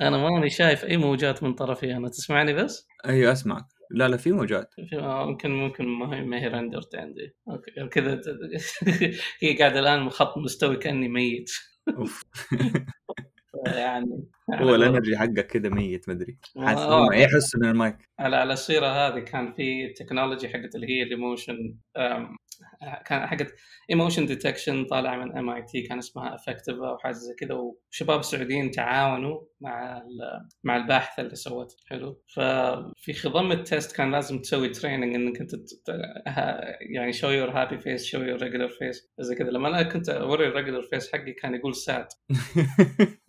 أنا ماني شايف أي موجات من طرفي أنا تسمعني بس؟ أيوه اسمعك لا لا في موجات. آه، ممكن ممكن ما هي ما هي رندرت عندي. okay كذا هي قاعدة الآن خط مستوي كأني ميت. أوف. يعني هو ال energy حقك كده ميت مدري حاسس آه. إنه يحس من المايك. على على السيره هذه كان في technology حقت اللي هي ال emotion كان حقت emotion detection طالعه من MIT كان اسمها Affectiva أو حاجة زي كذا وشباب سعوديين تعاونوا مع مع الباحثه اللي سوته. حلو. ففي خضم ال test كان لازم تسوي training إنك أنت يعني show your happy face show your regular face زي كذا لما أنا كنت اوري ال regular face حقي كان يقول sad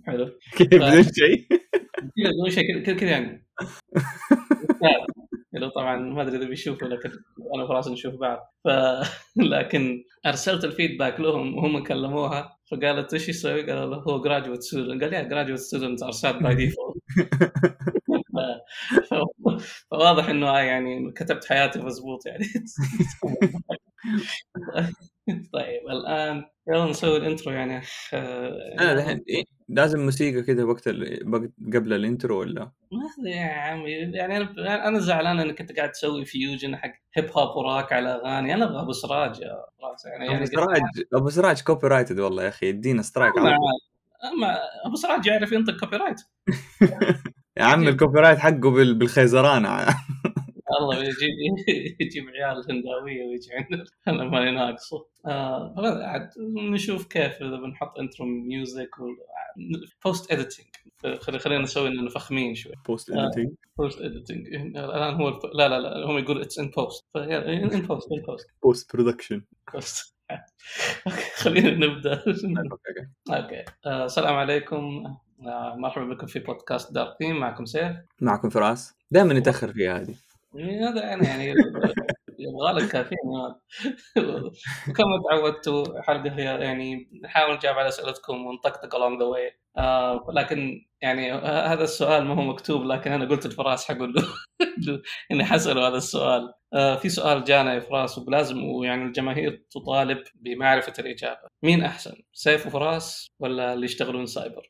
حلو. كيف؟ بدون شيء؟ بدون شيء كذا يعني. اللي طبعا ما أدري إذا بيشوفوا لكن أنا وفراس نشوف بعض. ف لكن أرسلت ال feedback لهم وهم كلموها. فقالت إيش يسوي؟ قالوا له هو graduate student قال يا graduate student are sad by default فواضح إنه يعني كتبت حياتي مضبوط يعني. طيب الآن يلا نسوي ال intro يعني. آه، أنا دحين إيه؟ لازم موسيقى كده وقت ال... قبل ال intro ولا؟ ما أدري يا عمي يعني أنا أنا زعلان انك انت قاعد تسوي fusion حق hip hop وراك على أغاني. أنا أبغى أبو سراج يا فراس يعني أبو يعني سراج أبو سراج copyrighted والله يا أخي يدينا strike على. أما أبو سراج يعرف ينطق copyright يا عم ال copyright حقه بال... بالخيزران الله يجيب يجيب عيال هنداويه ويجي عندنا أنا ماني ناقصه. آه عاد نشوف كيف إذا بنحط intro music post editing خلينا نسوي إننا فخمين شوي. post. editing post editing الآن هو الف... لا لا لا هم يقول it's in post in post in post post production خلينا نبدأ. okay. آه، السلام عليكم. آه، مرحبا بكم في بودكاست Dark Theme معكم سيف. معكم فراس. دائما نتاخر فيها هذه. هذا يعني يعني يبغى لك كافيين كما تعودتوا حلقه هي يعني نحاول نجاوب على أسئلتكم ونطقطق along the way. آه لكن يعني ه- هذا السؤال ما هو مكتوب لكن أنا قلت لفراس حقول له إني حسأله هذا السؤال. آه في سؤال جانا يا فراس ولازم ويعني الجماهير تطالب بمعرفة الإجابة. مين أحسن سيف وفراس ولا اللي يشتغلون سايبر.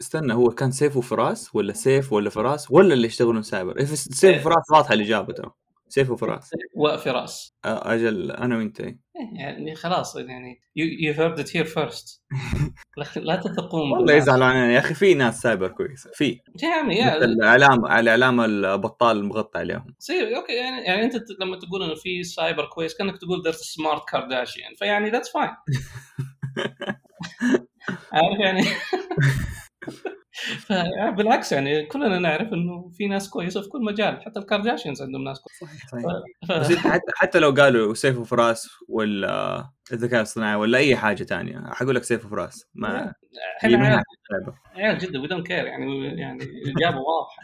استنى هو كان سيف وفراس ولا سيف ولا فراس ولا اللي يشتغلون سايبر؟ إيه، سيف وفراس واضحة الإجابة ترى. سيف وفراس. وفراس آه، أجل أنا وإنت. إيه. يعني خلاص يعني you heard it here first. لا- تثقون والله. يزعلوا علينا يا أخي. في ناس سايبر كويسه في. مثل يا الاعلام الإعلام البطال المغطى عليهم. sure okay يعني يعني أنت لما تقول إنه في سايبر كويس كأنك تقول there's smart Kardashian فيعني that's fine عارف يعني؟ بالعكس يعني كلنا نعرف إنه في ناس كويسة في كل مجال حتى ال Kardashians عندهم ناس كويسة. صحيح ف... حتى حتى لو قالوا سيف وفراس ولا الذكاء الاصطناعي ولا أي حاجة تانية حقول لك سيف وفراس. ما إحنا عيال. عيال جدا we don't care يعني يعني الإجابة واضحة.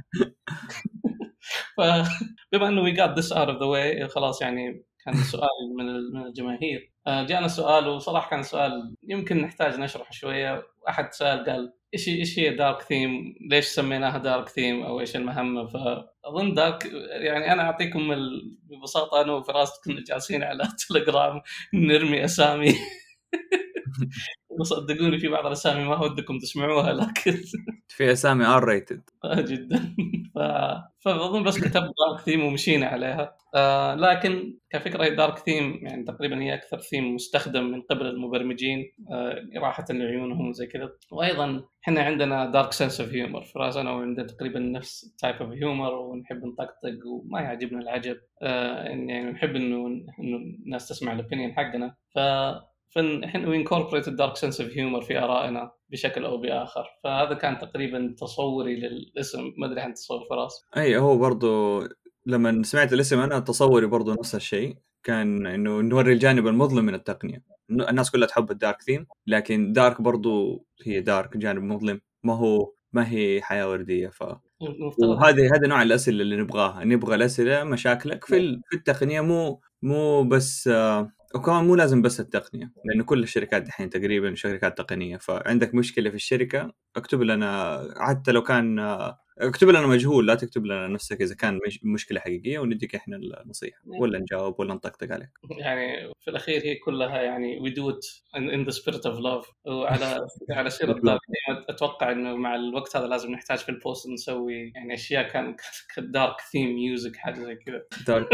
فبما إنه we got this out of the way خلاص يعني كان سؤال من ال- من الجماهير. آه، جانا سؤال وصراحة كان سؤال يمكن نحتاج نشرح شوية. أحد سأل قال إيش إيش هي Dark Theme؟ ليش سميناها Dark Theme أو إيش المهمة؟ فأظن dark يعني أنا أعطيكم ال- ببساطة أنا وفراس كنا جالسين على تليجرام نرمي أسامي وصدقوني في بعض الأسامي ما ودكم تسمعوها لكن في أسامي R rated آه، جدا. ف... فأظن بس كتبت Dark Theme ومشينا عليها. آه لكن كفكرة dark theme يعني تقريبا هي أكثر ثيم مستخدم من قبل المبرمجين آه راحة لعيونهم وزي كذا. وأيضا إحنا عندنا dark sense of humor فراس أنا وعندنا تقريبا نفس type of humor ونحب نطقطق وما يعجبنا العجب. آه يعني نحب إنه إنه الناس تسمع ال opinion حقنا. ف فنحن we incorporate ال dark sense of humor في آرائنا بشكل أو بآخر. فهذا كان تقريبا تصوري للاسم. ما أدري عن تصور فراس. أي هو برضو لما سمعت الاسم أنا تصوري برضو نفس الشيء. كان إنه نوري الجانب المظلم من التقنية. الناس كلها تحب الدارك ثيم لكن دارك برضو هي دارك جانب مظلم. ما هو ما هي حياة وردية. ف وهذه هذا نوع الأسئلة اللي نبغاها. نبغى الأسئلة مشاكلك في في التقنية. مو مو بس آه، وكمان مو لازم بس التقنية لأنه كل الشركات دحين تقريبا شركات تقنية. فعندك مشكلة في الشركة اكتب لنا حتى لو كان اكتب لنا مجهول لا تكتب لنا نفسك إذا كان مش مشكلة حقيقية ونديك إحنا النصيحة. ولا نجاوب ولا نطقطق عليك. يعني في الأخير هي كلها يعني we do it in the spirit of love. وعلى على سيرة dark أتوقع إنه مع الوقت هذا لازم نحتاج في ال post نسوي يعني أشياء كان Dark Theme music حاجة زي كذا. dark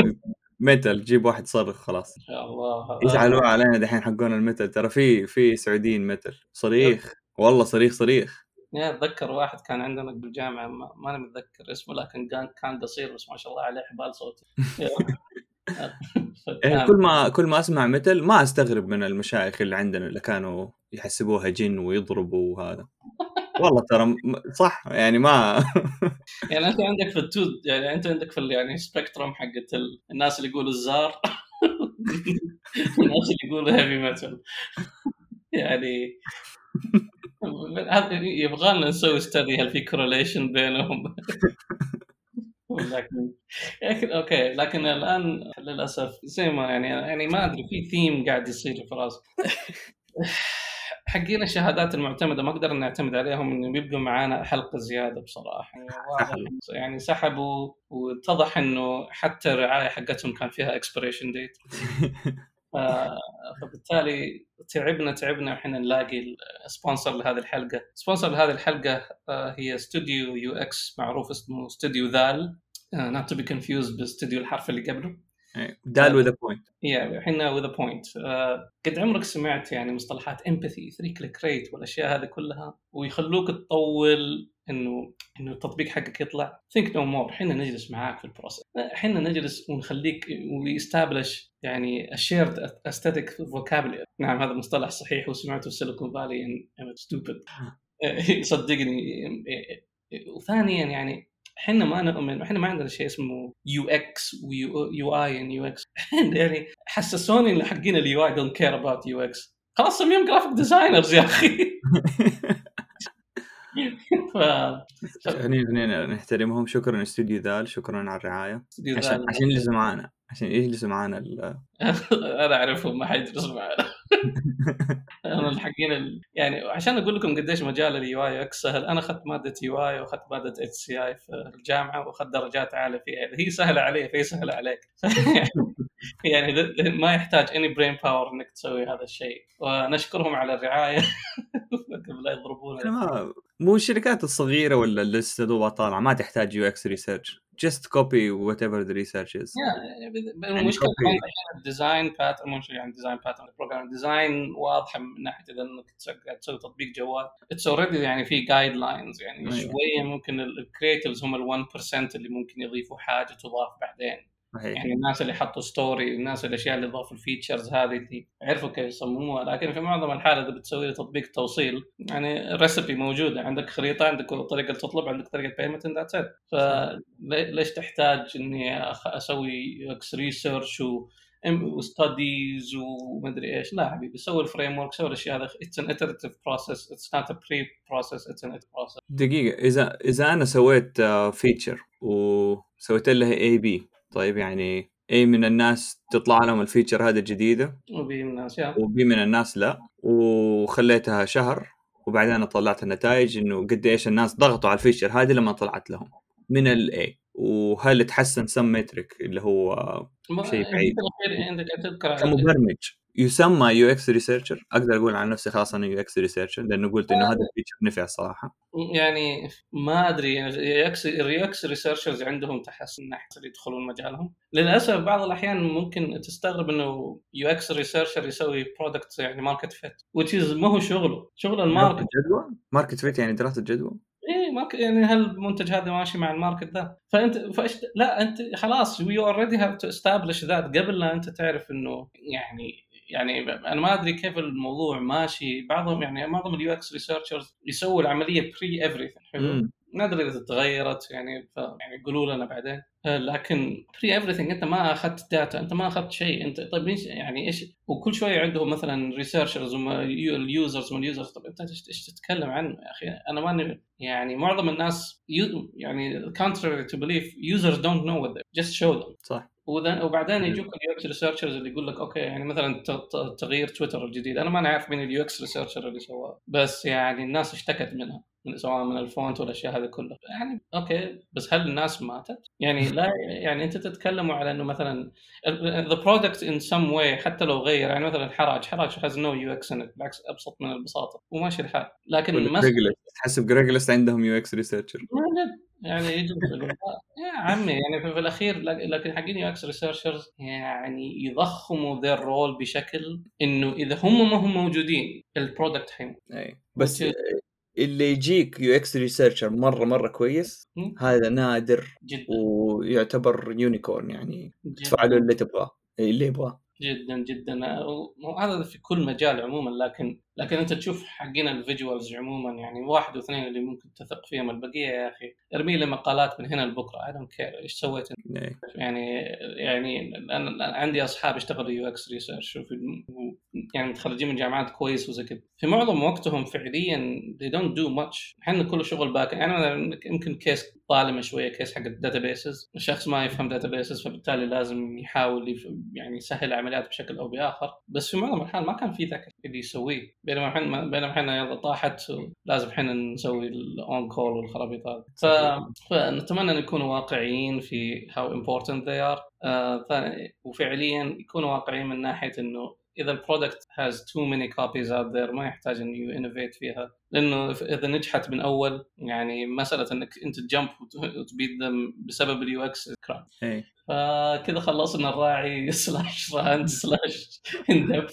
metal جيب واحد صرخ خلاص. شاء الله. يزعلوا علينا دحين حقون ال metal. ترى في في سعوديين metal. صريخ. والله صريخ صريخ. يا اتذكر واحد كان عندنا بالجامعة ما- ماني متذكر اسمه لكن كان كان قصير بس ما شاء الله عليه حبال صوتي. فكان- كل ما كل ما أسمع metal ما أستغرب من المشايخ اللي عندنا اللي كانوا يحسبوها جن ويضربوا وهذا. والله ترى صح يعني ما يعني أنت عندك في التو يعني أنت عندك في يعني spectrum حقت ال- الناس اللي يقولوا الزار الناس اللي يقولوا heavy metal يعني هذا يبغى لنا نسوي study هل في correlation بينهم؟ لكن لكن okay لكن الآن للأسف زي ما يعني يعني ما أدري في ثيم قاعد يصير في راسي. حقين الشهادات المعتمدة ما قدرنا نعتمد عليهم انهم يبقوا معانا حلقة زيادة بصراحة. يعني يعني سحبوا واتضح إنه حتى الرعاية حقتهم كان فيها expiration date فبالتالي تعبنا تعبنا وحنا نلاقي ال sponsor لهذه الحلقة، sponsor لهذه الحلقة آه، هي استوديو UX معروف اسمه استوديو ذال not to be confused باستوديو الحرف اللي قبله. دال with point يا إحنا with point قد عمرك سمعت يعني مصطلحات empathy 3 click rate والأشياء هذه كلها ويخلوك تطول إنه إنه التطبيق حقك يطلع؟ think no more إحنا نجلس معاك في ال process إحنا نجلس ونخليك we establish يعني ال shared aesthetic vocabulary نعم هذا مصطلح صحيح وسمعته في Silicon Valley stupid صدقني وثانيا يعني إحنا ما نؤمن إحنا ما عندنا شيء اسمه UX و UI and UX يعني حسسوني إن حقين ال UI don't care about UX خلاص سميهم graphic designers يا أخي. ف اثنين اثنين نحترمهم. شكرا استوديو ذال شكرا على الرعاية. عشان عشان يجلسوا معانا عشان يجلسوا معانا ال- أنا أعرفهم ما حيجلس معنا. أنا الحقين ال... يعني عشان أقول لكم قديش مجال ال UIX سهل. أنا أخذت مادة UI وأخذت مادة HCI في الجامعة وأخذت درجات عالية فيها هي سهلة علي فهي سهلة عليك. يعني ما يحتاج any brain power إنك تسوي هذا الشيء. ونشكرهم على الرعاية. قبل لا يضربونا ما مو الشركات الصغيرة ولا اللي لسه دوبها طالعة ما تحتاج UX research just copy whatever the research is. يعني المشكلة ال design pattern مش يعني design pattern ال program design واضحة من ناحية إذا إنك تسوي تطبيق جوال. it's already يعني في guidelines يعني أيوة. شوية ممكن ال creators هم ال 1% اللي ممكن يضيفوا حاجة تضاف بعدين. صحيح. يعني الناس اللي حطوا story الناس الأشياء اللي ضافوا ال features هذه اللي عرفوا كيف يصمموها. لكن في معظم الحالة إذا بتسوي لي تطبيق توصيل يعني ال recipe موجودة. عندك خريطة عندك طريقة تطلب عندك طريقة payment that's it فليش تحتاج إني أخ- أسوي UX research و و studies ومدري إيش. لا حبيبي سوي ال framework سوي الأشياء هذا. it's an iterative process it's not a pre process it's in process دقيقة اذا إذا أنا سويت feature وسويت لها A B طيب يعني A من الناس تطلع لهم ال feature هذه الجديدة؟ و B من الناس يا. و B من الناس لا. وخليتها شهر وبعدين طلعت النتائج إنه قد إيش الناس ضغطوا على ال feature هذه لما طلعت لهم. من ال A وهل تحسن some metric اللي هو شيء بعيد. عندك تذكر كمبرمج. يسمى يو إكس ريسيرشر. أقدر أقول عن نفسي خلاص أنا يو إكس ريسيرشر لأنه قلت إنه هذا الفيتشر نفع صراحة. يعني ما أدري يعني الرياكس الرياكس ريسيرشرز عندهم تحسن ناحيه اللي يدخلون مجالهم. للأسف بعض الأحيان ممكن تستغرب إنه يو إكس ريسيرشر يسوي برودكت يعني ماركت فيت is ما هو شغله. شغل الماركت جدوى ماركت فيت يعني دراسة جدوى إيه مارك يعني هل المنتج هذا ماشي مع الماركت ذا فانت فايش لا أنت خلاص وي اوريدي هاف تو استابلش ذات قبل لا أنت تعرف إنه يعني يعني أنا ما أدري كيف الموضوع ماشي. بعضهم يعني معظم ال UX researchers يسووا العملية pre everything حلو؟ مم. نادر إذا تغيرت يعني ف يعني قولوا لنا بعدين. لكن pre everything أنت ما أخذت data أنت ما أخذت شيء. أنت طيب يعني إيش؟ وكل شوية عندهم مثلا researchers ال users من ال users طب أنت إيش تتكلم عنه يا أخي؟ أنا ماني يعني معظم الناس يعني contrary to belief users don't know what they just show them. صح. و then- وبعدين يجوك ال UX researchers اللي يقول لك okay يعني مثلا تغيير تويتر الجديد. أنا ما عارف مين ال UX researcher اللي سواه بس يعني الناس اشتكت منها من سواء من ال font والاشياء هذه كلها. يعني okay بس هل الناس ماتت؟ يعني لا يعني أنت تتكلموا على إنه مثلا the product in some way حتى لو غير يعني مثلا حراج حراج has no UX بالعكس أبسط من البساطة وماشي الحال. لكن تحسب جريجلس عندهم UX researcher يعني يجي يا عمي يعني في, الأخير لكن حقين UX researchers يعني يضخموا the role بشكل إنه إذا هم ما هم موجودين ال product حيموت. بس اللي يجيك UX researcher مرة مرة كويس هذا نادر جدا. ويعتبر unicorn يعني تدفع له اللي تبغاه اللي يبغاه. جدا جدا. وهذا في كل مجال عموما لكن لكن أنت تشوف حقين ال visuals عموما يعني واحد واثنين اللي ممكن تثق فيهم البقية يا أخي. ارمي لي مقالات من هنا لبكرة I don't care إيش سويت؟ يعني يعني أنا عندي أصحاب يشتغلوا UX research يعني متخرجين من جامعات كويس وزي كذا. في معظم وقتهم فعليا they don't do much. إحنا كله شغل back يعني يمكن case ظالمه شوية case حق ال databases الشخص ما يفهم databases فبالتالي لازم يحاول يعني يسهل العمليات بشكل أو بآخر. بس في معظم الحال ما كان في ذاك اللي يسويه. بينما إحنا بينما إحنا يلا طاحت لازم إحنا نسوي ال on call والخرابيط هذه. ف... فنتمنى إن يكونوا واقعيين في how important they are وفعليا يكونوا واقعيين من ناحية إنه إذا البرودكت هاز تو ماني كوبيز اوت ذير ما يحتاج انه يو انوفيت فيها. لأنه إذا نجحت من أول يعني مسألة إنك أنت تجمب وتبيد بسبب اليو إكس كرام فكذا خلصنا الراعي سلاش راند سلاش اندب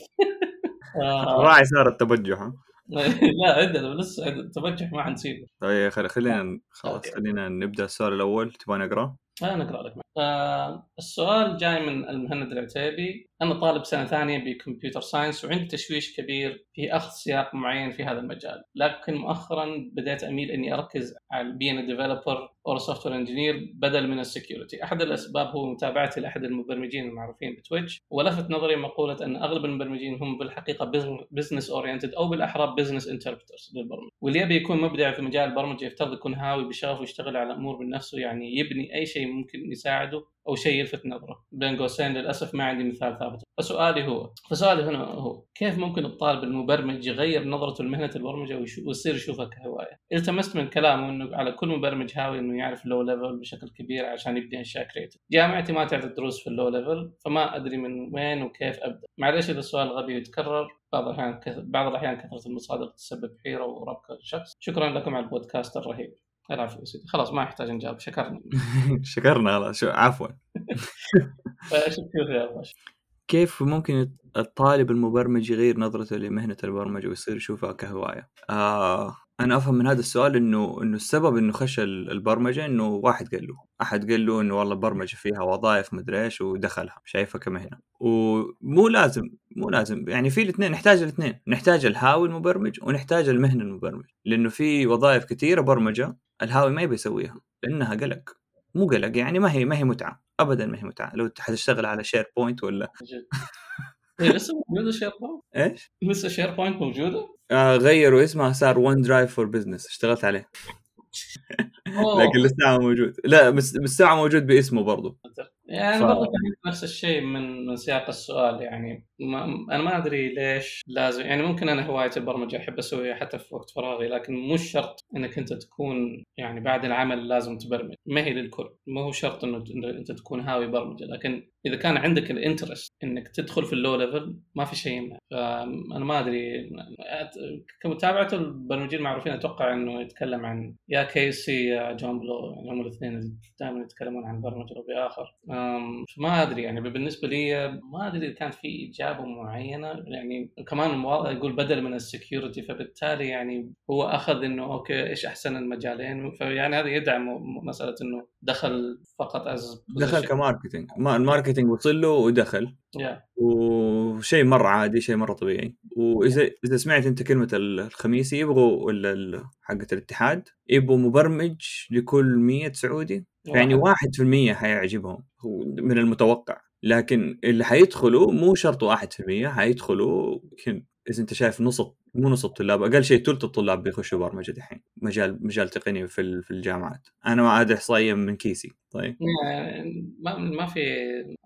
الراعي صار التبجح لا عندنا لسه التبجح ما حنسيبه طيب خلينا خلاص خلينا نبدأ السؤال الأول. تبغى نقرا؟ أنا أقرأ لك. آه السؤال جاي من المهند العتيبي. أنا طالب سنة ثانية ب computer science وعندي تشويش كبير في أخذ سياق معين في هذا المجال. لكن مؤخرا بديت أميل إني أركز على being developer أو software engineer بدل من ال security. أحد الأسباب هو متابعتي لأحد المبرمجين المعروفين بتويتش ولفت نظري مقولة أن أغلب المبرمجين هم بالحقيقة business oriented أو بالاحرى business interpreters للبرمجة. واللي يبي يكون مبدع في مجال البرمجة يفترض يكون هاوي بشغف ويشتغل على امور من نفسه يعني يبني أي شيء ممكن يساعده أو شيء يلفت نظره. بين قوسين للأسف ما عندي مثال ثابت. فسؤالي هو فسؤالي هنا هو كيف ممكن الطالب المبرمج يغير نظرته لمهنة البرمجة ويصير يشوفها كهواية؟ التمست من كلامه إنه على كل مبرمج هاوي إنه يعرف ال low level بشكل كبير عشان يبني أشياء creative جامعتي ما تعطي دروس في ال low level فما أدري من وين وكيف أبدأ. معلش إذا السؤال غبي يتكرر بعض الأحيان بعض الأحيان كثرة المصادر تسبب حيرة وربكة للشخص. شكرا لكم على البودكاست الرهيب. العفو يا سيدي. خلاص ما يحتاج نجاوب. شكرنا. شكرنا خلاص عفوا. كيف ممكن الطالب المبرمج يغير نظرته لمهنة البرمجة ويصير يشوفها كهواية؟ آه أنا أفهم من هذا السؤال إنه إنه السبب إنه خش البرمجة إنه واحد قال له، أحد قال له إنه والله البرمجة فيها وظائف مدري إيش ودخلها شايفها كمهنة، ومو لازم مو لازم. يعني في الاثنين نحتاج الاثنين، نحتاج الهاوي المبرمج ونحتاج المهنة المبرمج، لأنه في وظائف كثيرة برمجة الهاوي ما يبي يسويها لأنها قلق. مو قلق يعني ما هي ما هي متعة ابدا ما هي متعة. لو حتشتغل على SharePoint ولا لسه موجوده SharePoint؟ إيش؟ لسه SharePoint موجودة؟ آه غيروا اسمها صار OneDrive for Business اشتغلت عليه. لكن لسه موجود. لا بس الساعة موجود باسمه برضه يعني ف... برضه نفس الشيء من من سياق السؤال يعني ما أنا ما أدري ليش لازم يعني ممكن أنا هوايه البرمجة أحب أسويها حتى في وقت فراغي لكن مش شرط إنك أنت تكون يعني بعد العمل لازم تبرمج ما هي للكل ما هو شرط إنه أنت تكون هاوي برمجة لكن إذا كان عندك ال interest إنك تدخل في ال low level ما في شيء يمنع فانا ما أدري كمتابعة المبرمجين المعروفين أتوقع إنه يتكلم عن يا كيسي يا Jon Blow يعني هم الاثنين دائما يتكلمون عن برمجة بآخر. فما أدري يعني بالنسبة لي ما أدري إذا كانت في إجابة معينة يعني كمان يقول بدل من ال security فبالتالي يعني هو أخذ إنه أوكي إيش أحسن المجالين؟ فيعني هذا يدعم مسألة إنه دخل فقط از دخل كماركتينج. الماركتينج وصل له ودخل. Yeah. وشيء مرة عادي شيء مرة طبيعي. وإذا إذا سمعت أنت كلمة الخميسي يبغوا ولا حقة الاتحاد يبغوا مبرمج لكل 100 سعودي يعني 1% حيعجبهم من المتوقع. لكن اللي حيدخلوا مو شرط 1% حيدخلوا يمكن إذا أنت شايف نص مو نص الطلاب أقل شيء ثلث الطلاب بيخشوا برمجة دحين مجال مجال تقني في في الجامعات. أنا ما ادري احصائيه من كيسي. طيب. ما ما في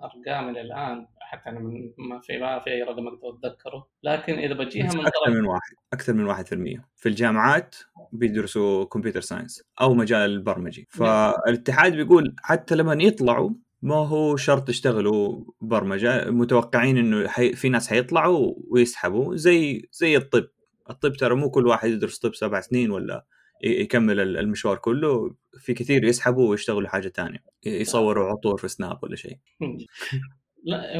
أرقام إلى الآن. حتى أنا من ما في ما في أي رقم أقدر أتذكره. لكن إذا بجيها من أكثر من واحد أكثر من 1% في الجامعات بيدرسوا كمبيوتر ساينس أو مجال البرمجي. فالاتحاد بيقول حتى لما يطلعوا ما هو شرط يشتغلوا برمجة. متوقعين إنه حي... في ناس حيطلعوا ويسحبوا زي زي الطب. الطب ترى مو كل واحد يدرس طب سبع سنين ولا يكمل المشوار كله. في كثير يسحبوا ويشتغلوا حاجة ثانية يصوروا عطور في سناب ولا شيء. لا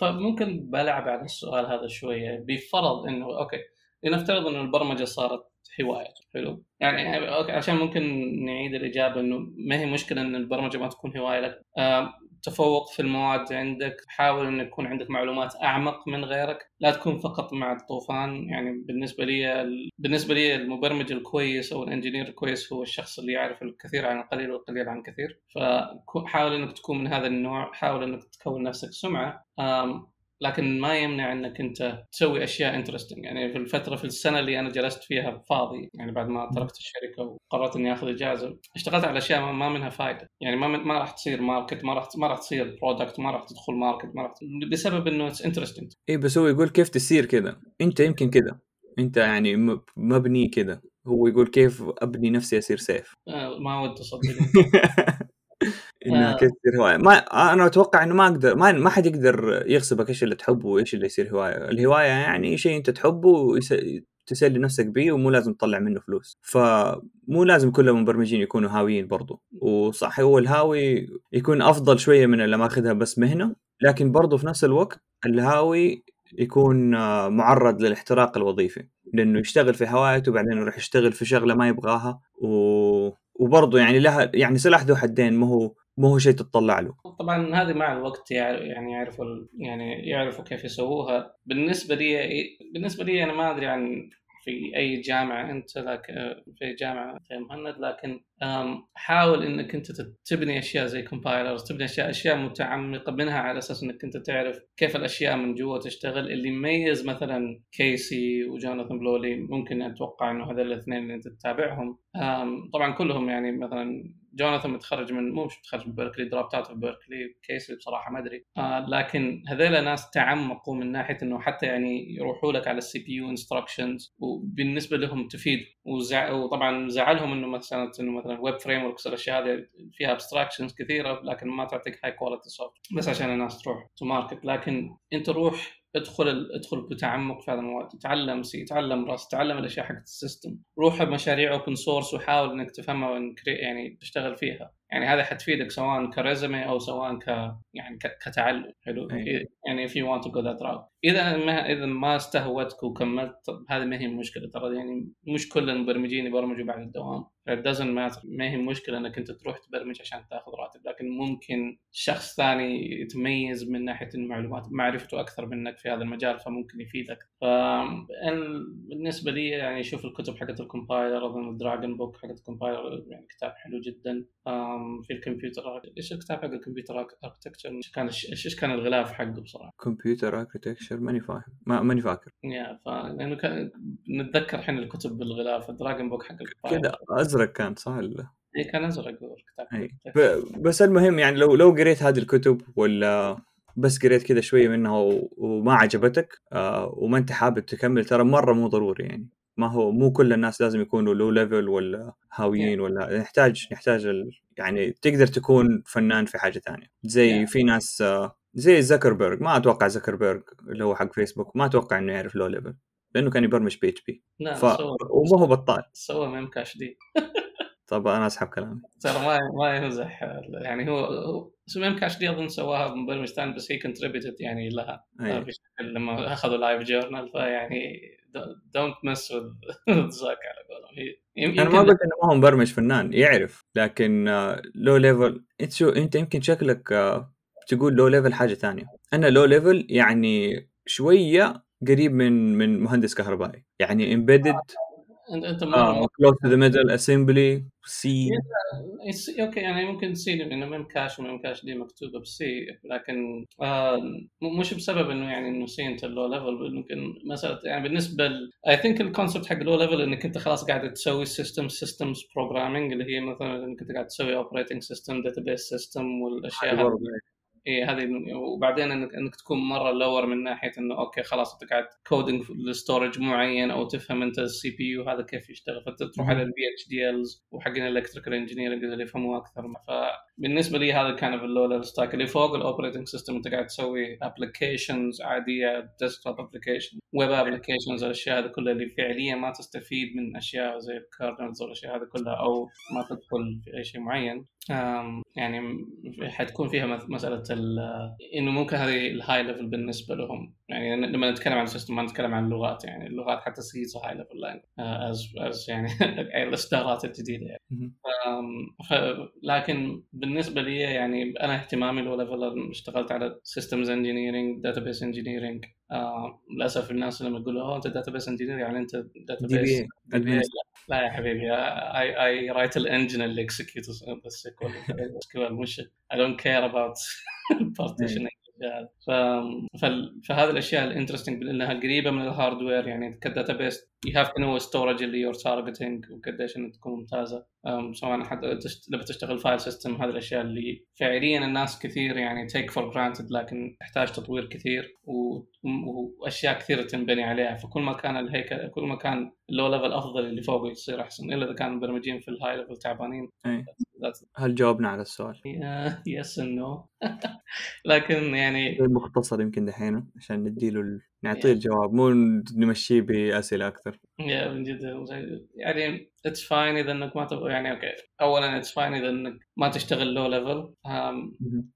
فممكن بلعب على السؤال هذا شوية بفرض إنه أوكي لنفترض انه البرمجة صارت هواية حلو؟ يعني أوكي عشان ممكن نعيد الإجابة إنه ما هي مشكلة إن البرمجة ما تكون هواية لك. آه تفوق في المواد عندك حاول إن يكون عندك معلومات أعمق من غيرك. لا تكون فقط مع الطوفان. يعني بالنسبة لي بالنسبة لي المبرمج الكويس أو ال engineer الكويس هو الشخص اللي يعرف الكثير عن القليل والقليل عن الكثير. فحاول إنك تكون من هذا النوع حاول إنك تكون نفسك سمعة. لكن ما يمنع إنك أنت تسوي أشياء interesting يعني في الفترة في السنة اللي أنا جلست فيها فاضي يعني بعد ما تركت الشركة وقررت إني آخذ اجازه اشتغلت على أشياء ما منها فائده يعني ما ما راح تصير market ما راح ما راح تصير product ما راح تدخل market ما راح بسبب إنه it's interesting اي بس هو يقول كيف تصير كذا أنت يمكن كذا أنت يعني مبني كذا هو يقول كيف أبني نفسي أصير سيف آه ما ودي صدقني إنها. تصير هواية. ما أنا أتوقع إنه ما أقدر ما ما حد يقدر يغصبك إيش اللي تحبه وإيش اللي يصير هواية، الهواية يعني شيء أنت تحبه ويس... تسلي نفسك به ومو لازم تطلع منه فلوس. فمو لازم كل المبرمجين يكونوا هاويين برضو. وصح هو الهاوي يكون أفضل شوية من اللي ماخذها بس مهنة لكن برضو في نفس الوقت الهاوي يكون معرض للاحتراق الوظيفي. لأنه يشتغل في هوايته وبعدين يروح يشتغل في شغلة ما يبغاها. و... وبرضه يعني لها يعني سلاح ذو حدين ما هو ما هو شيء تطلع له. طبعا هذه مع الوقت يعني يعرفوا يعني يعرفوا كيف يسووها. بالنسبة لي بالنسبة لي أنا ما أدري عن في أي جامعة أنت لك في جامعة في مهند لكن حاول إنك أنت تبني أشياء زي كومبايلرز تبني أشياء أشياء متعمقة منها على أساس إنك أنت تعرف كيف الأشياء من جوا تشتغل. اللي يميز مثلا كيسي وجوناثان بلولي ممكن أتوقع إنه هذول الاثنين اللي أنت تتابعهم. طبعا كلهم يعني مثلا جوناثان متخرج من مو مش متخرج من بيركلي dropped out بيركلي كيسي بصراحة ما أدري. آه لكن هذول ناس تعمقوا من ناحية إنه حتى يعني يروحوا لك على ال CPU instructions وبالنسبة لهم تفيد. وزع... وطبعا زعلهم إنه مثلا إنه مثلا web frameworks الاشياء هذه فيها abstractions كثيرة لكن ما تعطيك high quality soft بس عشان الناس تروح to market لكن أنت روح ادخل ادخل بتعمق في هذا المواد تعلم C تعلم Rust تعلم الأشياء حقت ال system. روح بمشاريع open source وحاول إنك تفهمها وانك يعني تشتغل فيها. يعني هذا حتفيدك سواء ك résumé أو سواء ك يعني كتعلم. حلو؟ يعني if you want to go that route. إذا ما إذا ما استهوتك وكملت هذه ما هي مشكلة. ترى يعني مش كل المبرمجين يبرمجوا بعد الدوام. Doesn't matter. ما هي مشكلة إنك أنت تروح تبرمج عشان تاخذ راتب. لكن ممكن شخص ثاني يتميز من ناحية المعلومات معرفته أكثر منك في هذا المجال فممكن يفيدك. ف بالنسبة لي يعني شوف الكتب حقت ال compiler أظن ال Dragon Book حقت ال compiler يعني كتاب حلو جدا. في الكمبيوتر إيش الكتاب حق ال computer architecture كان إيش كان الغلاف حقه بصراحة؟ computer architecture ماني فاهم ما ماني فاكر. يا ف لأنه كان نتذكر إحنا الكتب بالغلاف ال Dragon Book حق كذا أزرق كان صح ولا؟ اي كان أزرق الكتاب بس المهم يعني لو لو قريت هذه الكتب ولا بس قريت كذا شوية منها وما عجبتك آه وما أنت حابب تكمل ترى مرة مو ضروري يعني. ما هو مو كل الناس لازم يكونوا low level ولا هاويين ولا نحتاج نحتاج يعني تقدر تكون فنان في حاجة ثانية. زي في ناس زي زكربرج ما أتوقع زكربرج اللي هو حق فيسبوك ما أتوقع إنه يعرف low level لأنه كان يبرمج PHP. ف... وما هو بطال. سوى memcached. طب أنا أسحب كلامي. ترى ما ما يمزح يعني هو memcached أظن سواها مبرمج ثاني بس هي contributed يعني لها. أيه. لما أخذوا LiveJournal فيعني don't mess with Zuck على قولهم. أنا ما قلت إنه ما هو مبرمج فنان يعرف لكن low level إنت شو إنت يمكن شكلك آه، تقول low level حاجة ثانية. أنا low level يعني شوية قريب من من مهندس كهربائي. يعني embedded انت أنت close to the metal assembly C أوكي يعني ممكن C لأنه memcache و memcached مكتوبة ب C لكن آه مش بسبب إنه يعني إنه C أنت low level ممكن مساله يعني بالنسبة I think ال concept حق low level إنك أنت خلاص قاعد تسوي system systems programming اللي هي مثلا إنك أنت قاعد تسوي operating system database system والأشياء هذه. اي هذه وبعدين انك إنك تكون مرة lower من ناحية إنه okay خلاص أنت قاعد coding ل storage معين أو تفهم أنت ال CPU هذا كيف يشتغل. فأنت تروح على ال VHDLs وحقين ال electrical engineering اللي يفهموا أكثر. فبالنسبه لي هذا كان في ال low stack اللي فوق ال operating system أنت قاعد تسوي applications عاديه desktop application web applications الأشياء هذه كلها اللي فعليا ما تستفيد من أشياء زي ال kernels والاشياء هذه كلها أو ما تدخل في أي شيء معين. يعني حتكون فيها مسألة إنه ممكن هذه ال high level بالنسبة لهم. يعني لما نتكلم عن ال system ما نتكلم عن اللغات. يعني اللغات حتى هي high level languages يعني الاصدارات الجديدة يعني. لكن بالنسبة لي يعني أنا اهتمامي low level اشتغلت على systems engineering database engineering للأسف الناس لما يقولوا أوه أنت database engineer يعني أنت database لا يا حبيبي I I write ال engine اللي execute ال SQL مش I don't care about partitioning ف... فهذه الأشياء ال interesting لانها قريبة من ال hardware يعني ك database you have to know storage اللي you're targeting وقديش انها تكون ممتازة سواء حتى لما تشتغل file system هذه الأشياء اللي فعليا الناس كثير يعني take for granted لكن تحتاج تطوير كثير و... وأشياء كثيره تنبني عليها فكل ما كان الهيكل كل ما كان ال low level أفضل اللي فوقه يصير أحسن إلا إذا كانوا المبرمجين في ال high level تعبانين. هل جاوبنا على السؤال؟ yes no لكن يعني مختصر يمكن دحين عشان نديله. نعطيه الجواب مو نمشيه بأسئلة أكثر. من جد يعني it's fine إذا إنك ما تبغى يعني okay. اولا it's fine إذا إنك ما تشتغل low level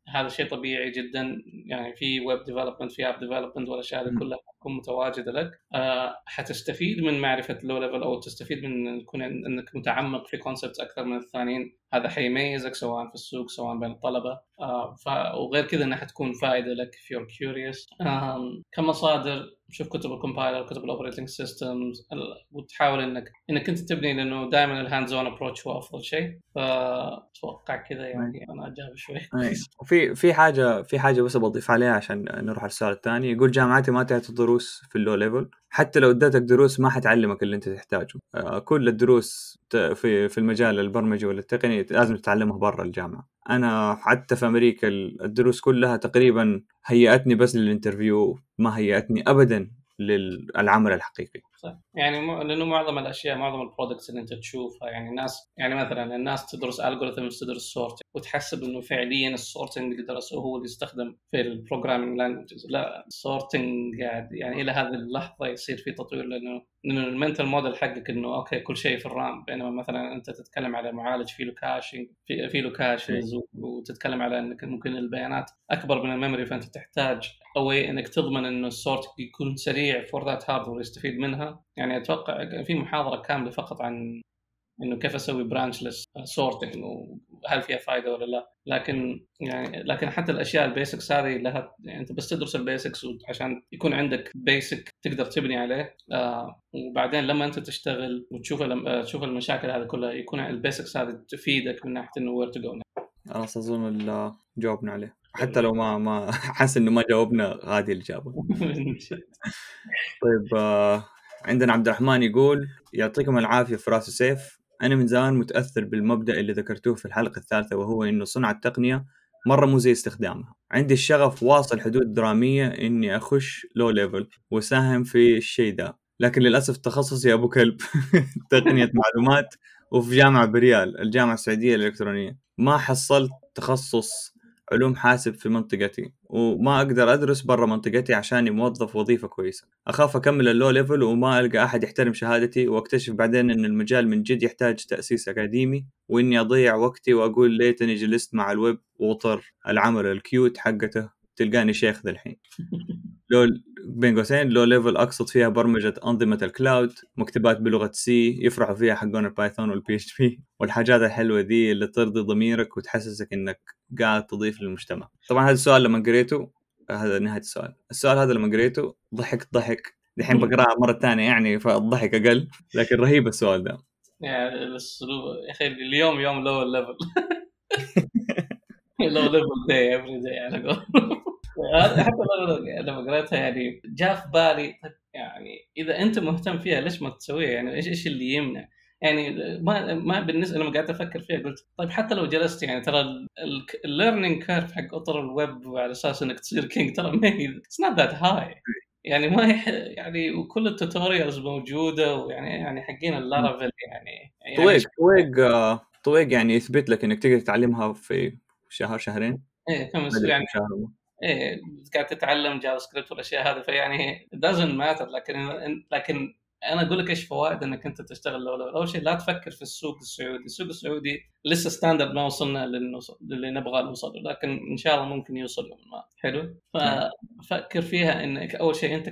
هذا شيء طبيعي جدا. يعني في web development في app development والأشياء هذه كلها تكون متواجدة لك. أه حتستفيد من معرفة ال low level أو تستفيد من يكون إنك متعمق في concepts أكثر من الثانيين. هذا حيميزك سواء في السوق سواء بين الطلبة. آه ف... وغير كذا إنها حتكون فائدة لك if you're curious. آه كمصادر شوف كتب ال compiler كتب ال operating systems وتحاول إنك إنك أنت تبني لأنه دائما ال hands-on approach هو أفضل شيء. فاتوقع كذا يعني أنا أجاوب شوي. في في حاجة في حاجة بس بضيف عليها عشان نروح على السؤال الثاني. يقول جامعاتي ما تعطي دروس في ال low level حتى لو اديتك دروس ما حتعلمك اللي أنت تحتاجه. كل الدروس في في المجال البرمجي ولا التقني لازم تتعلمها برا الجامعة. أنا حتى في أمريكا الدروس كلها تقريبا هيئتني بس لل interview ما هيئتني ابدا للعمل الحقيقي. صح. يعني م... لأنه معظم الأشياء معظم ال products اللي أنت تشوفها يعني الناس يعني مثلا الناس تدرس algorithms تدرس sorting وتحسب إنه فعليا ال sorting اللي درسوه هو اللي يستخدم في ال programming languages لا ال sorting قاعد يعني إلى هذه اللحظة يصير في تطوير لأنه لأنه ال mental model حقك إنه okay كل شيء في ال RAM. بينما مثلا أنت تتكلم على معالج فيه له caching في, في له caches وتتكلم على إنك ممكن البيانات أكبر من ال memory فأنت تحتاج a way إنك تضمن إنه ال sort يكون سريع for that hardware يستفيد منها. يعني أتوقع في محاضرة كاملة فقط عن إنه كيف أسوي branchless sorting وهل فيها فائده ولا لا. لكن يعني لكن حتى الأشياء ال basics هذه لها يعني أنت بس تدرس ال basics عشان يكون عندك basic تقدر تبني عليه. آه وبعدين لما أنت تشتغل وتشوف تشوف المشاكل هذه كلها يكون ال basics هذه تفيدك من ناحية إنه where to go خلاص اظن جاوبنا عليه. حتى لو ما ما حاسس إنه ما جاوبنا هذه الإجابة. طيب آه عندنا عبد الرحمن يقول يعطيكم العافية فراس وسيف أنا من زمان متأثر بالمبدأ اللي ذكرتوه في الحلقة الثالثة وهو إنه صنع التقنية مرة مو زي استخدامها. عندي الشغف واصل حدود درامية إني أخش low level وأساهم في الشيء ده لكن للأسف تخصصي أبو كلب. تقنية معلومات وفي جامعة بريال الجامعة السعودية الإلكترونية. ما حصلت تخصص علوم حاسب في منطقتي وما أقدر أدرس برا منطقتي عشان موظف وظيفة كويسة. أخاف أكمل ال low level وما ألقى أحد يحترم شهادتي وأكتشف بعدين إن المجال من جد يحتاج تأسيس أكاديمي وإني أضيع وقتي وأقول ليتني جلست مع الويب وأطر العمل ال cute حقته تلقاني شيخ ذا الحين. لو بين قوسين low level أقصد فيها برمجة أنظمة ال cloud مكتبات بلغة C يفرحوا فيها حقون ال Python وال PHP والحاجات الحلوة دي اللي ترضي ضميرك وتحسسك إنك قاعد تضيف للمجتمع. طبعا هذا السؤال لما قريته هذا نهاية السؤال. السؤال هذا لما قريته ضحكت ضحك. دحين بقرأها مرة ثانية يعني فالضحك أقل لكن رهيب السؤال ده. يعني الأسلوب يا أخي اليوم يوم low level low level day every day على حتى لما قريتها يعني جاء في بالي يعني إذا أنت مهتم فيها ليش ما تسويها؟ يعني إيش إيش اللي يمنع؟ يعني ما ما بالنسبة لما قعدت أفكر فيها قلت طيب حتى لو جلست يعني ترى ال learning curve حق أطر الويب وعلى أساس إنك تصير king ترى ما هي it's not that high يعني ما هي يعني وكل ال tutorials موجودة ويعني يعني حقين ال Laravel يعني, يعني طويق طويق طويق يعني يثبت لك إنك تقدر تعلمها في شهر شهرين؟ إيه كم يعني شهر. إيه قاعد تتعلم JavaScript والأشياء هذه فيعني doesn't matter لكن لكن أنا أقول لك إيش فوائد إنك أنت تشتغل لو أول شيء لا تفكر في السوق السعودي، السوق السعودي لسه standard ما وصلنا للي نبغى نوصل لكن إن شاء الله ممكن يوصل يوم ما حلو ففكر فيها إنك أول شيء أنت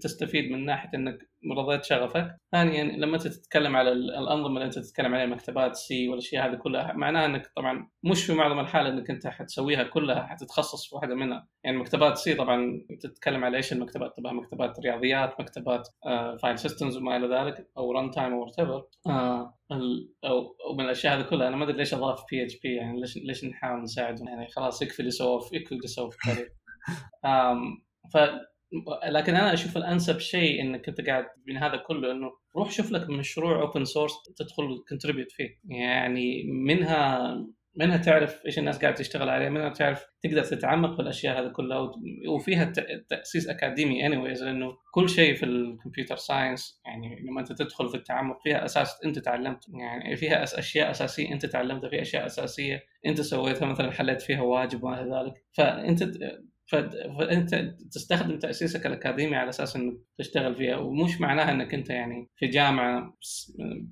تستفيد من ناحية إنك رضيت شغفك. ثانيا لما أنت تتكلم على الأنظمة اللي أنت تتكلم عليها مكتبات C والاشياء هذه كلها معناها إنك طبعا مش في معظم الحال إنك أنت حتسويها كلها حتتخصص في واحدة منها. يعني مكتبات C طبعا تتكلم على إيش المكتبات؟ تبغى مكتبات رياضيات مكتبات file systems وما إلى ذلك أو runtime أو whatever أو من الأشياء هذه كلها. أنا ما أدري ليش أضاف PHP يعني ليش ليش نحاول نساعدهم يعني خلاص يكفي اللي سووه يكفي اللي سووه في التاريخ لكن أنا أشوف الأنسب شيء انك انت قاعد من هذا كله إنه روح شوف لك مشروع open source تدخل contribute فيه. يعني منها منها تعرف إيش الناس قاعدة تشتغل عليه منها تعرف تقدر تتعمق في الأشياء هذه كلها وفيها تأسيس أكاديمي anyways لأنه كل شيء في ال computer science يعني لما أنت تدخل في التعمق فيها أساس أنت تعلمته يعني فيها أشياء أساسية أنت تعلمتها في أشياء أساسية أنت سويتها مثلا حليت فيها واجب وما إلى ذلك. فأنت فأنت تستخدم تأسيسك الأكاديمي على أساس إنك تشتغل فيها ومش معناها إنك أنت يعني في جامعة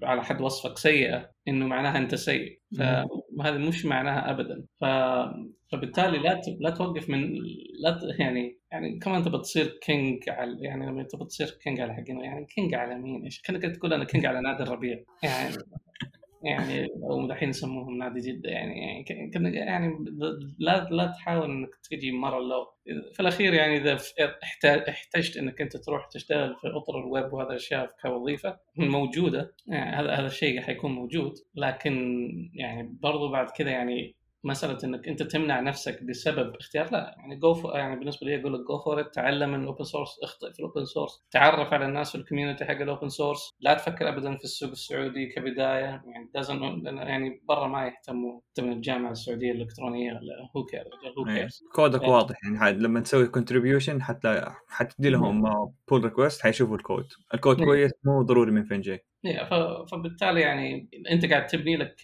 على حد وصفك سيئة إنه معناها أنت سيء. فهذا مش معناها ابدا. ف... فبالتالي لا ت... لا توقف من لا ت... يعني يعني كمان تبى تصير كينج على يعني لما تبى تصير كينج على حقنا يعني كينج على مين؟ إيش؟ كأنك تقول أنا كينج على نادي الربيع. يعني يعني أو دحين يسموهم نادي جدة يعني يعني, يعني لا لا تحاول إنك تجي مرة لو في الأخير يعني إذا احتجت إنك أنت تروح تشتغل في أطر الويب وهذا الأشياء كوظيفة موجودة يعني هذا هذا الشيء حيكون موجود لكن يعني برضو بعد كذا يعني مسألة إنك أنت تمنع نفسك بسبب اختيار لا يعني جو يعني بالنسبة لي أقول لك go for تعلم من ال open source اخطئ في ال open source تعرف على الناس في ال community حق ال open source لا تفكر ابدا في السوق السعودي كبداية يعني يعني برا ما يهتموا من الجامعة السعودية الإلكترونية ولا هو care who cares كودك يعني. واضح يعني لما تسوي contribution حتى حتدي لهم pull request حيشوفوا ال code ال code كويس مو ضروري من فين جاي. فبالتالي يعني أنت قاعد تبني لك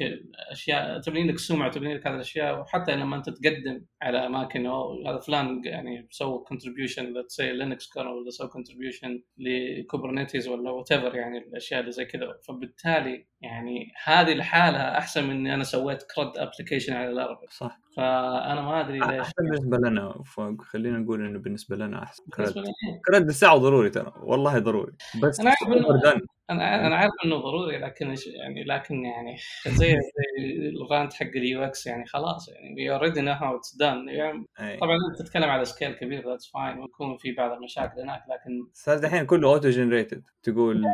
أشياء تبني لك سمعة تبني لك هذه الأشياء وحتى لما أنت تقدم على أماكن أو هذا فلان يعني سوى contribution لـ Linux kernel ولا سوى contribution ل Kubernetes ولا what يعني الأشياء اللي زي كذا. فبالتالي يعني هذه لحالها أحسن من اني أنا سويت CRUD application على Laravel صح. فأنا ما أدري ليش. أحسن بالنسبة لنا خلينا نقول إنه بالنسبة لنا أحسن. CRUD CRUD الساعة ضروري ترى والله ضروري. بس أنا أنا أنا عارف إنه ضروري لكن يعني لكن يعني زي ال rant حق ال UX يعني خلاص يعني we already know how it's done طبعا أنت تتكلم على scale كبير that's fine ويكون في بعض المشاكل هناك لكن صار دحين كله auto generated تقول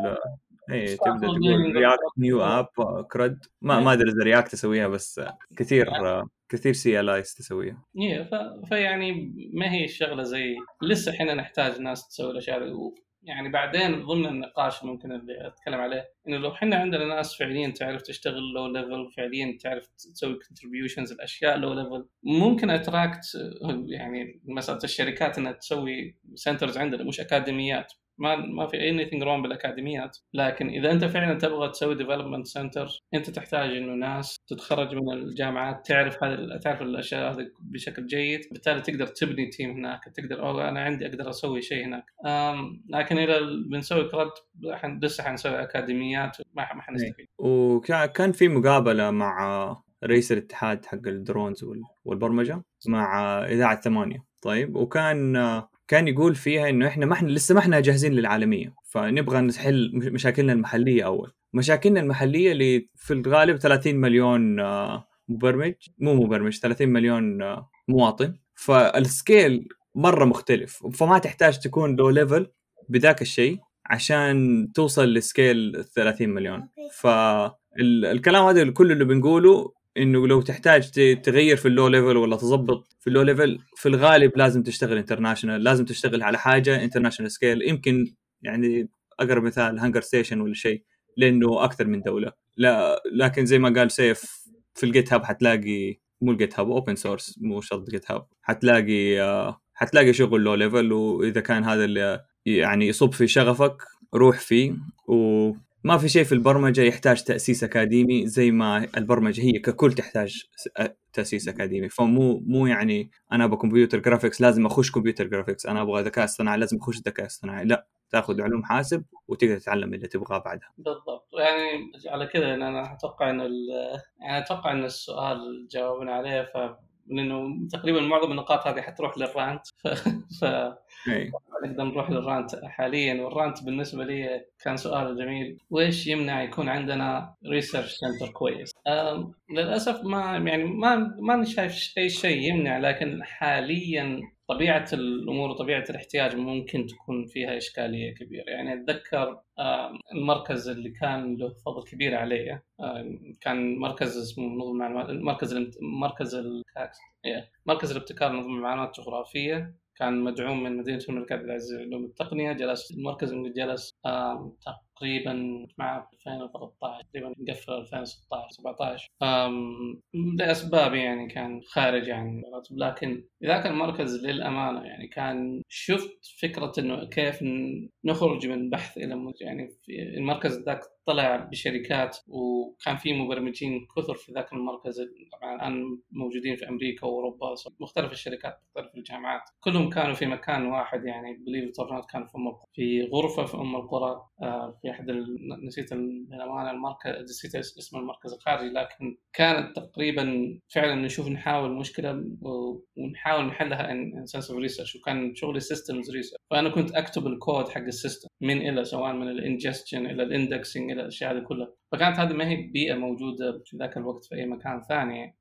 AI تبدأ تقول React new app CRUD ما ما أدري إذا React تسويها بس كثير كثير CLIs تسويها. إيه فيعني ما هي الشغلة زي لسه إحنا نحتاج ناس تسوي الأشياء يعني بعدين ضمن النقاش ممكن اللي أتكلم عليه إنه لو إحنا عندنا ناس فعليا تعرف تشتغل low level فعليا تعرف تسوي contributions الأشياء low level ممكن attract يعني مساله الشركات إنها تسوي centers عندنا مش أكاديميات. ما ما في thing wrong بالأكاديميات. لكن إذا أنت فعلا تبغى تسوي development center أنت تحتاج إنه ناس تتخرج من الجامعات تعرف هذه تعرف الأشياء هذه بشكل جيد. بالتالي تقدر تبني team هناك تقدر أو أنا عندي أقدر أسوي شيء هناك. لكن إذا بنسوي CRUD لسه حنسوي أكاديميات ما ما حنستفيد. إيه. وكان في مقابلة مع رئيس الاتحاد حق ال drones والبرمجة مع إذاعة ثمانية. طيب وكان كان يقول فيها إنه إحنا ما إحنا لسه ما إحنا جاهزين للعالمية فنبغى نحل مشاكلنا المحلية أول. مشاكلنا المحلية اللي في الغالب 30 مليون آه، مبرمج مو مبرمج 30 مليون آه، مواطن. فال scale مرة مختلف فما تحتاج تكون low level بذاك الشيء عشان توصل ل scale 30 مليون. فالكلام هذا كل اللي بنقوله إنه لو تحتاج تغير في ال low level ولا تظبط في اللو ليفل في الغالب لازم تشتغل international لازم تشتغل على حاجة international scale يمكن يعني أقرب مثال هانجر ستيشن ولا شيء لأنه أكثر من دولة. لا لكن زي ما قال سيف في ال GitHub حتلاقي مو ال GitHub open source مو شرط GitHub حتلاقي آه، حتلاقي شغل low level وإذا كان هذا اللي يعني يصب في شغفك روح فيه وما في شيء في البرمجة يحتاج تأسيس أكاديمي زي ما البرمجة هي ككل تحتاج تأسيس أكاديمي. فمو مو يعني أنا أبغى computer graphics لازم أخش computer graphics أنا أبغى ذكاء اصطناعي لازم أخش ذكاء اصطناعي. لا تأخذ علوم حاسب وتقدر تتعلم اللي تبغاه بعدها. بالضبط. يعني على كذا أنا أتوقع إن يعني أتوقع إن السؤال جاوبنا عليه ف لأنه تقريبا معظم النقاط هذه حتروح لل rant ف. نقدر نروح لل rant حاليا وال rant بالنسبة لي كان سؤال جميل ويش يمنع يكون عندنا research center كويس؟ للأسف ما يعني ما ما شايف اي شيء يمنع لكن حاليا طبيعة الأمور وطبيعة الاحتياج ممكن تكون فيها إشكالية كبيرة. يعني أتذكر المركز اللي كان له فضل كبير علي كان مركز اسمه نظم المعلومات مركز مركز مركز الابتكار نظم المعلومات الجغرافية. كان مدعوم من مدينة الملك عبد العزيز للعلوم التقنية جلس المركز جلس تقريبا مع 2013 تقريبا قفل 2016 17 لأسباب يعني كان خارج عن لكن ذاك المركز للأمانة يعني كان شفت فكرة إنه كيف نخرج من بحث إلى يعني في المركز ذاك طلع بشركات وكان في مبرمجين كثر في ذاك المركز. طبعا الآن موجودين في أمريكا وأوروبا مختلف الشركات مختلف الجامعات. كلهم كانوا في مكان واحد يعني believe كانوا في أم في غرفة في أم القرى آه، في أحد نسيت للامانه المركز نسيت اسم المركز الخارجي لكن كانت تقريبا فعلا نشوف نحاول مشكلة ونحاول نحلها in sense of research وكان شغلي systems research فأنا كنت أكتب الكود حق ال system. من إلى سواء من ال ingestion إلى ال indexing إلى الأشياء هذه كلها. فكانت هذه ما هي بيئة موجودة في ذاك الوقت في أي مكان ثاني.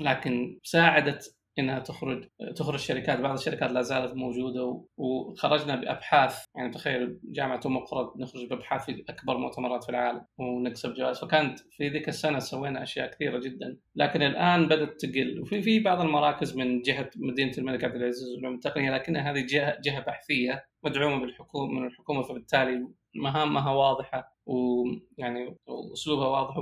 لكن ساعدت إنها تخرج تخرج شركات بعض الشركات لا زالت موجودة وخرجنا بأبحاث. يعني تخيل جامعة أم قرى نخرج بأبحاث في أكبر مؤتمرات في العالم ونكسب جوائز. فكانت في ذيك السنة سوينا أشياء كثيرة جدا. لكن الآن بدأت تقل. وفي في بعض المراكز من جهة مدينة الملك عبد العزيز للعلوم التقنية لكنها هذه جهة جهة بحثية مدعومة بالحكومة من الحكومة فبالتالي مهامها واضحة. ويعني أسلوبها واضح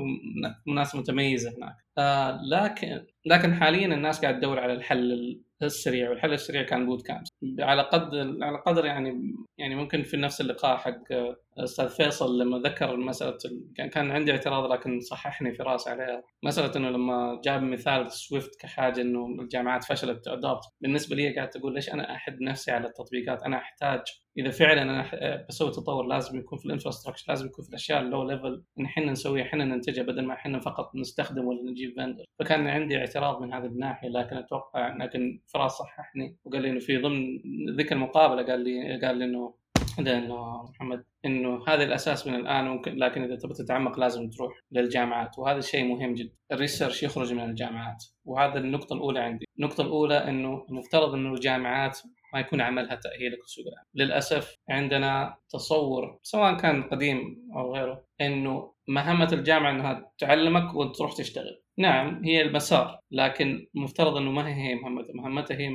وناس متميزة هناك. آه لكن لكن حاليا الناس قاعد تدور على الحل السريع والحل السريع كان bootcamp على قدر على قدر يعني يعني ممكن في نفس اللقاء حق أستاذ فيصل لما ذكر مسألة كان كان عندي اعتراض لكن صححني في رأسي عليها. مسألة إنه لما جاب مثال Swift كحاجة إنه الجامعات فشلت to adopt بالنسبة لي قاعد تقول ليش أنا أحد نفسي على التطبيقات؟ أنا أحتاج إذا فعلا أنا بسوي تطور لازم يكون في ال infrastructure لازم يكون في الأشياء ال low level إن إحنا نسويها إحنا ننتجها بدل ما إحنا فقط نستخدم ولا نجيب vendor فكان عندي اعتراض من هذه الناحية لكن أتوقع لكن فراس صححني وقال لي إنه في ضمن ذيك المقابله قال لي قال لي إنه إنه محمد إنه هذا الأساس من الآن ممكن لكن إذا تبغى تتعمق لازم تروح للجامعات وهذا الشيء مهم جدا. ال research يخرج من الجامعات وهذا النقطة الأولى عندي. النقطة الأولى إنه المفترض إنه الجامعات ما يكون عملها تاهيلك لسوق العمل. للأسف عندنا تصور سواء كان قديم أو غيره إنه مهمة الجامعة إنها تعلمك وانت تروح تشتغل. نعم هي المسار لكن المفترض إنه ما هي مهمتها. مهمتها هي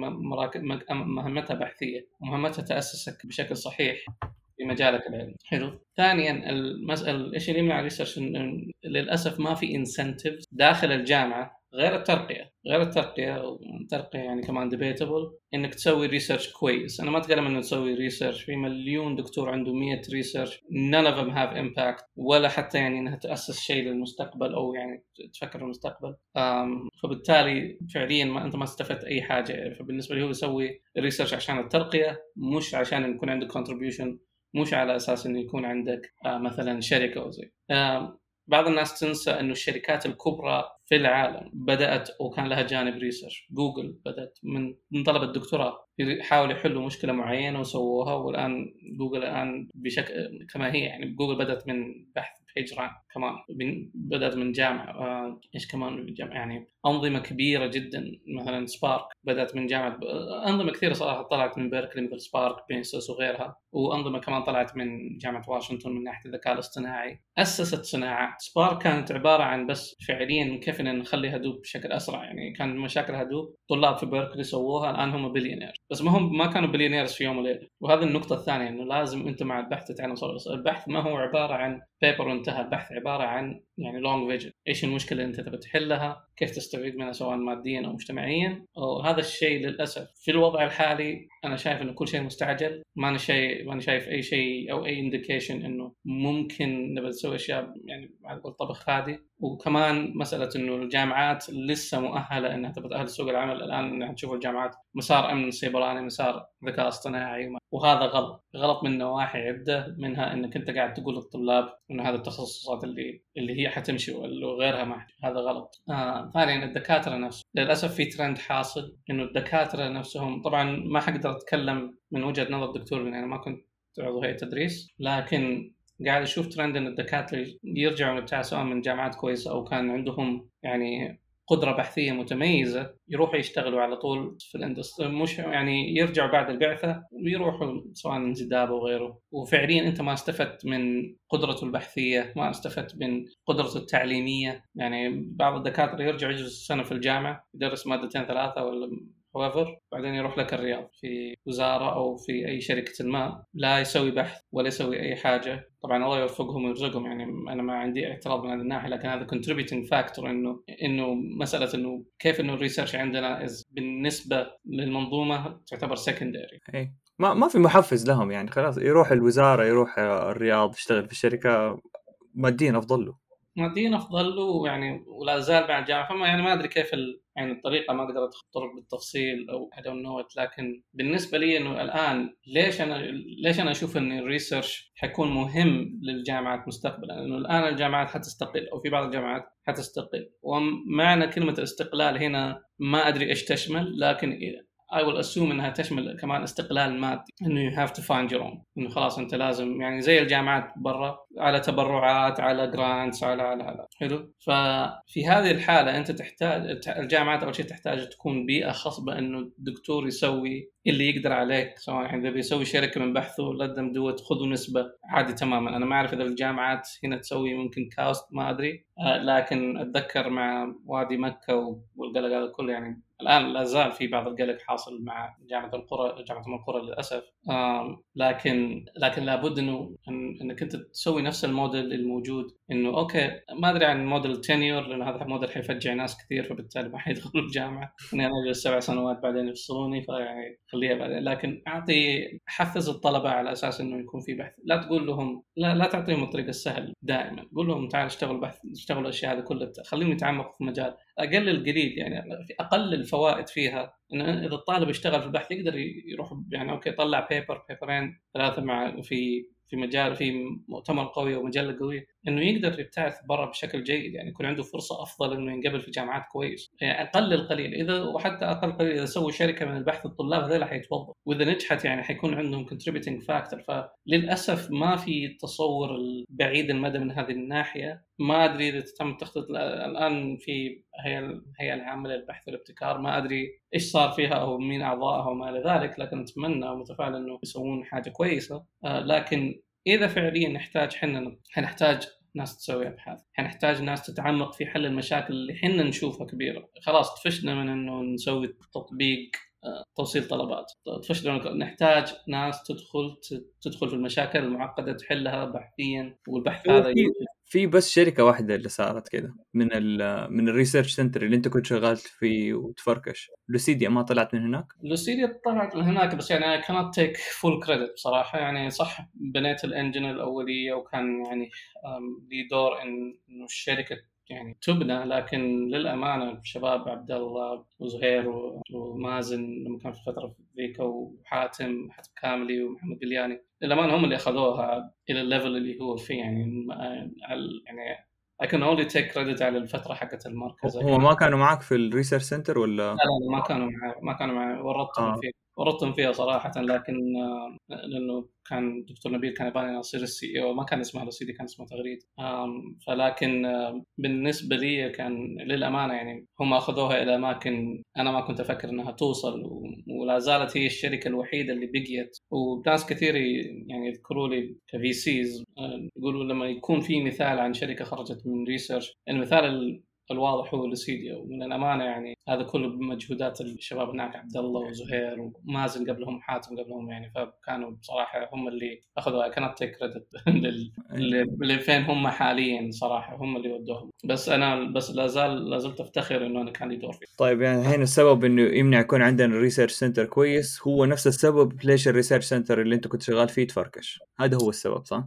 مهمتها بحثية ومهمتها تأسسك بشكل صحيح في مجالك العلمي. حلو. ثانيا المسألة إيش اللي يمنع ال research للأسف ما في incentive داخل الجامعة غير الترقية. غير الترقية الترقية يعني كمان debatable إنك تسوي research كويس. أنا ما أتكلم إنه تسوي research في مليون دكتور عنده 100 research none of them have impact ولا حتى يعني إنها تأسس شيء للمستقبل أو يعني تفكر في المستقبل. فبالتالي فعليا ما أنت ما استفدت أي حاجة. فبالنسبة لي هو يسوي research عشان الترقية مش عشان يكون عندك contribution مش على أساس إنه يكون عندك آه، مثلا شركة أو زي. بعض الناس تنسى إنه الشركات الكبرى في العالم بدأت وكان لها جانب research جوجل بدأت من من طلبة الدكتوراه يحاولوا يحلوا مشكلة معينة وسووها والآن جوجل الآن بشكل كما هي يعني جوجل بدأت من بحث PageRank كمان بدأت من جامعة آه إيش كمان من جامعة يعني أنظمة كبيرة جدا مثلا Spark بدأت من جامعة أنظمة كثيرة صراحة طلعت من بيركلي مثل Spark بينسوس وغيرها وأنظمة كمان طلعت من جامعة واشنطن من ناحية الذكاء الاصطناعي. أسست صناعة. Spark كانت عبارة عن بس فعليا كيف نخلي Hadoop بشكل أسرع يعني كان مشاكل Hadoop طلاب في بيركلي سووها الآن هم بليونير بس ما هم ما كانوا billionaires في يوم وليلة. وهذه النقطة الثانية إنه لازم أنت مع البحث تتعلم البحث ما هو عبارة عن paper وانتهى البحث عبارة عن يعني long vision إيش المشكلة اللي أنت تبي تحلها؟ كيف تستفيد منها سواء ماديا أو مجتمعيا. وهذا الشيء للأسف في الوضع الحالي أنا شايف إنه كل شيء مستعجل. ما شيء ما شايف أي شيء أو أي indication إنه ممكن نبي نسوي أشياء يعني طبخ هادي. وكمان مسألة إنه الجامعات لسه مؤهلة إنها تبغى تأهل سوق العمل. الآن نشوف الجامعات مسار أمن سيبراني مسار ذكاء اصطناعي وهذا غلط. غلط من نواحي عدة منها إنك أنت قاعد تقول للطلاب انه هذه التخصصات اللي اللي هي حتمشي وغيرها ما هذا غلط. آه ثانيا الدكاترة نفسهم. للأسف في ترند حاصل إنه الدكاترة نفسهم طبعا ما حقدر أتكلم من وجهة نظر دكتور يعني ما كنت عضو هيئة تدريس لكن قاعد أشوف ترند إن الدكاترة يرجعوا بتاع سواء من جامعات كويسة أو كان عندهم يعني قدرة بحثية متميزة يروحوا يشتغلوا على طول في الاندستري مش يعني يرجعوا بعد البعثة ويروحوا سواء انجذاب أو غيره. وفعليا أنت ما استفدت من قدرته البحثية ما استفدت من قدرته التعليمية. يعني بعض الدكاترة يرجع يجلس سنة في الجامعة يدرس مادتين ثلاثة ولا however بعدين يروح لك الرياض في وزارة أو في أي شركة ما لا يسوي بحث ولا يسوي أي حاجة. طبعا الله يوفقهم ويرزقهم يعني أنا ما عندي اعتراض من هذه الناحية لكن هذا contributing factor إنه إنه مسألة إنه كيف إنه ال research عندنا بالنسبة للمنظومة تعتبر secondary إيه. ما ما في محفز لهم يعني خلاص يروح الوزارة يروح الرياض يشتغل في الشركة ماديا أفضل له. ماديا افضل له يعني ولا زال بعد الجامعة فما يعني ما أدري كيف ال... يعني الطريقة ما أقدر اتطرق بالتفصيل أو don't know it. لكن بالنسبة لي إنه الآن ليش أنا ليش أنا أشوف إن ال research حيكون مهم للجامعات مستقبلا؟ لأنه الآن الجامعات حتستقل أو في بعض الجامعات حتستقل. ومعنى كلمة الاستقلال هنا ما أدري إيش تشمل. لكن I will assume إنها تشمل كمان استقلال مادي إنه you have to find your own إنه خلاص أنت لازم يعني زي الجامعات برا على تبرعات على grants على على هذا حلو؟ ففي هذه الحالة أنت تحتاج الجامعات أول شيء تحتاج تكون بيئة خصبه انه الدكتور يسوي اللي يقدر عليك سواء إذا بيسوي شركة من بحثه لدم دوت خذوا نسبة عادي تماما. أنا ما أعرف إذا الجامعات هنا تسوي ممكن كاست ما أدري. آه، لكن أتذكر مع وادي مكة والقلق هذا كله يعني الآن لا زال في بعض القلق حاصل مع جامعة القرى جامعة ام القرى للأسف. لكن لكن لابد إنه إنك أنت تسوي نفس الموديل الموجود إنه okay ما أدري عن model ال tenure لأنه هذا موديل حيفجع ناس كثير فبالتالي ما حيدخلوا الجامعة. إني أنا أجلس سبع سنوات بعدين يفصلوني فيعني خليها بعدين. لكن أعطي حفز الطلبة على أساس إنه يكون في بحث. لا تقول لهم لا لا تعطيهم الطريق السهل دائما. قول لهم تعال اشتغل بحث اشتغلوا الأشياء هذه كلها. خليهم يتعمقوا في مجال أقل القليل يعني أقل الفوائد فيها. انه إذا الطالب يشتغل في البحث يقدر يروح يعني okay طلع paper بيبرين ثلاثة مع في في مجال في مؤتمر قوي ومجله قوية. إنه يقدر يبتعث برا بشكل جيد يعني يكون عنده فرصة أفضل إنه ينقبل في جامعات كويس. يعني أقل القليل إذا وحتى أقل قليل إذا سووا شركة من البحث الطلاب هذول حيتوظفوا وإذا نجحت يعني حيكون عندهم contributing factor. فللأسف ما في تصور بعيد المدى من هذه الناحية. ما أدري إذا تم التخطيط الآن في هي الهيئه العامة للبحث والابتكار ما أدري إيش صار فيها أو مين اعضائها وما إلى ذلك لكن أتمنى ومتفائل إنه يسوون حاجة كويسة. آه، لكن إذا فعليا نحتاج حنا حنحتاج ناس تسوي أبحاث. حنحتاج ناس تتعمق في حل المشاكل اللي حنا نشوفها كبيرة. خلاص طفشنا من إنه نسوي تطبيق آه، توصيل طلبات. طفشنا نحتاج ناس تدخل تدخل في المشاكل المعقدة تحلها بحثيا والبحث هذا في بس شركة واحدة اللي صارت كذا من ال من ال research center اللي انت كنت شغال فيه وتفركش لوسيديا ما طلعت من هناك؟ لوسيديا طلعت من هناك بس يعني اي كانت تيك فول كريدت بصراحة يعني صح بنيت ال engine الأولية وكان يعني لي دور إنه الشركة يعني تبنى لكن للأمانة الشباب عبد الله وزهير ومازن لما كان في فترة ذيك وحاتم حاتم كاملي ومحمد قلياني للأمانة هم اللي أخذوها إلى ال level اللي هو فيه يعني يعني I can only take credit على الفترة حقت المركز هم ما كانوا معك في ال research center ولا؟ لا لا ما كانوا معي ما كانوا معي ورطتهم آه. فيه ورطتهم فيها صراحة لكن آه، لأنه كان دكتور نبيل كان يبغاني أصير ال CEO ما كان اسمها رصيدي كان اسمه تغريد. فلكن آه، بالنسبة لي كان للأمانة يعني هم أخذوها إلى أماكن أنا ما كنت أفكر إنها توصل ولا زالت هي الشركة الوحيدة اللي بقيت. وناس كثير يعني يذكروا لي كفي سيز يقولوا لما يكون في مثال عن شركة خرجت من research المثال ال- الواضح هو لسيديا ومن الأمانة يعني هذا كله بمجهودات الشباب هناك عبد الله وزهير ومازن قبلهم حاتم قبلهم يعني. فكانوا بصراحة هم اللي أخذوا كانت تيك كريدت لفين هم حاليا صراحة هم اللي ودوهم. بس أنا بس لا زال لا زلت أفتخر إنه أنا كان لي دور فيه. طيب يعني هنا السبب إنه يمنع يكون عندنا research center كويس هو نفس السبب ليش ال research center اللي أنت كنت شغال فيه تفركش؟ هذا هو السبب صح؟